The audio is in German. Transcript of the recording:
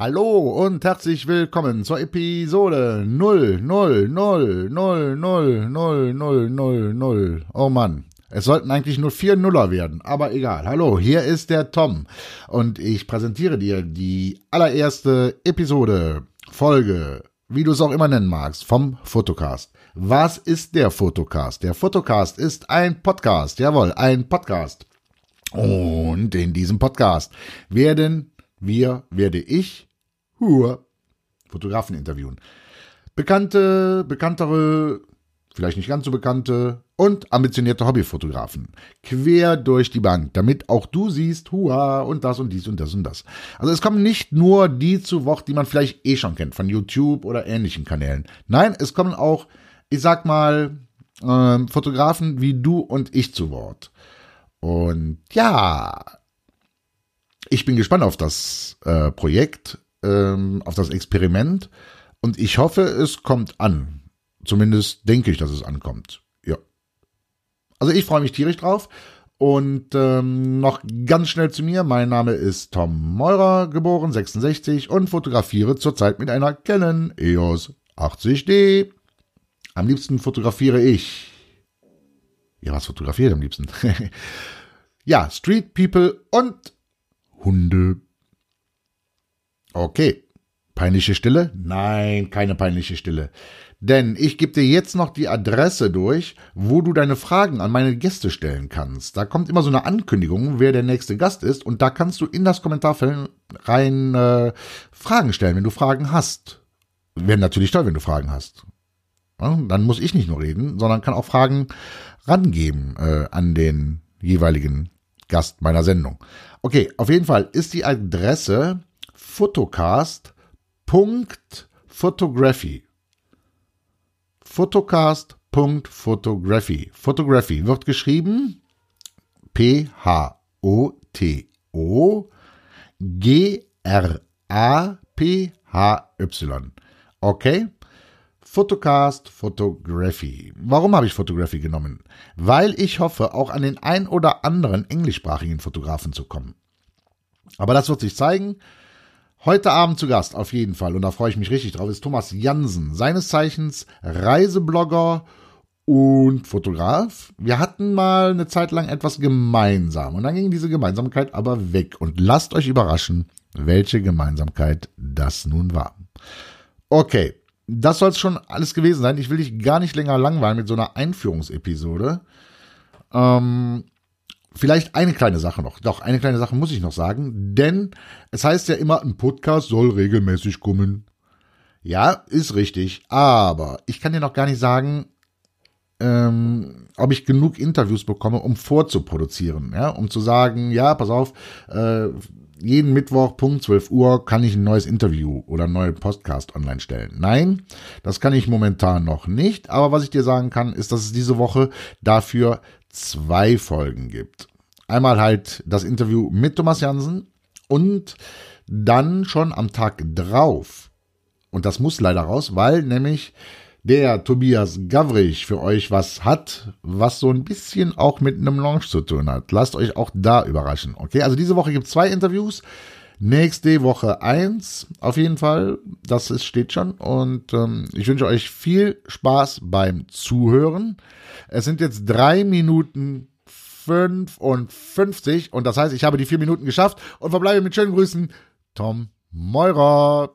Hallo und herzlich willkommen zur Episode 000000000. Oh Mann. Es sollten eigentlich nur vier Nuller werden, aber egal. Hallo, hier ist der Tom und ich präsentiere dir die allererste Episode, Folge, wie du es auch immer nennen magst, vom Fotocast. Was ist der Fotocast? Der Fotocast ist ein Podcast, jawohl, ein Podcast. Und in diesem Podcast werden wir, werde ich Hua. Fotografen interviewen. Bekannte, bekanntere, vielleicht nicht ganz so bekannte und ambitionierte Hobbyfotografen. Quer durch die Bank, damit auch du siehst, hua, und das und dies und das und das. Also es kommen nicht nur die zu Wort, die man vielleicht eh schon kennt, von YouTube oder ähnlichen Kanälen. Nein, es kommen auch, ich sag mal, äh, Fotografen wie du und ich zu Wort. Und ja, ich bin gespannt auf das äh, Projekt ähm, auf das Experiment und ich hoffe, es kommt an. Zumindest denke ich, dass es ankommt. Ja. Also ich freue mich tierisch drauf. Und ähm, noch ganz schnell zu mir. Mein Name ist Tom Meurer, geboren 66 und fotografiere zurzeit mit einer Canon EOS 80D. Am liebsten fotografiere ich. Ja, was fotografiere ich am liebsten? ja, Street People und Hunde. Okay. Peinliche Stille? Nein, keine peinliche Stille. Denn ich gebe dir jetzt noch die Adresse durch, wo du deine Fragen an meine Gäste stellen kannst. Da kommt immer so eine Ankündigung, wer der nächste Gast ist, und da kannst du in das Kommentarfeld rein äh, Fragen stellen, wenn du Fragen hast. Wäre natürlich toll, wenn du Fragen hast. Ja, dann muss ich nicht nur reden, sondern kann auch Fragen rangeben äh, an den jeweiligen Gast meiner Sendung. Okay, auf jeden Fall ist die Adresse photocast.photography. Photocast.photography. Photography wird geschrieben P-H-O-T-O G-R-A-P-H-Y. Okay? Photocast Photography. Warum habe ich Photography genommen? Weil ich hoffe, auch an den ein oder anderen englischsprachigen Fotografen zu kommen. Aber das wird sich zeigen. Heute Abend zu Gast, auf jeden Fall, und da freue ich mich richtig drauf, ist Thomas Jansen, seines Zeichens Reiseblogger und Fotograf. Wir hatten mal eine Zeit lang etwas gemeinsam und dann ging diese Gemeinsamkeit aber weg. Und lasst euch überraschen, welche Gemeinsamkeit das nun war. Okay, das soll es schon alles gewesen sein. Ich will dich gar nicht länger langweilen mit so einer Einführungsepisode. Ähm, Vielleicht eine kleine Sache noch. Doch, eine kleine Sache muss ich noch sagen, denn es heißt ja immer, ein Podcast soll regelmäßig kommen. Ja, ist richtig, aber ich kann dir noch gar nicht sagen, ähm, ob ich genug Interviews bekomme, um vorzuproduzieren, ja, um zu sagen, ja, pass auf, äh, jeden Mittwoch Punkt 12 Uhr kann ich ein neues Interview oder einen neuen Podcast online stellen. Nein, das kann ich momentan noch nicht, aber was ich dir sagen kann, ist, dass es diese Woche dafür zwei Folgen gibt. Einmal halt das Interview mit Thomas Jansen und dann schon am Tag drauf. Und das muss leider raus, weil nämlich der Tobias Gavrich für euch was hat, was so ein bisschen auch mit einem Launch zu tun hat. Lasst euch auch da überraschen. Okay, also diese Woche gibt es zwei Interviews. Nächste Woche eins, auf jeden Fall. Das ist, steht schon. Und ähm, ich wünsche euch viel Spaß beim Zuhören. Es sind jetzt drei Minuten 55 und das heißt, ich habe die vier Minuten geschafft und verbleibe mit schönen Grüßen. Tom Meurer.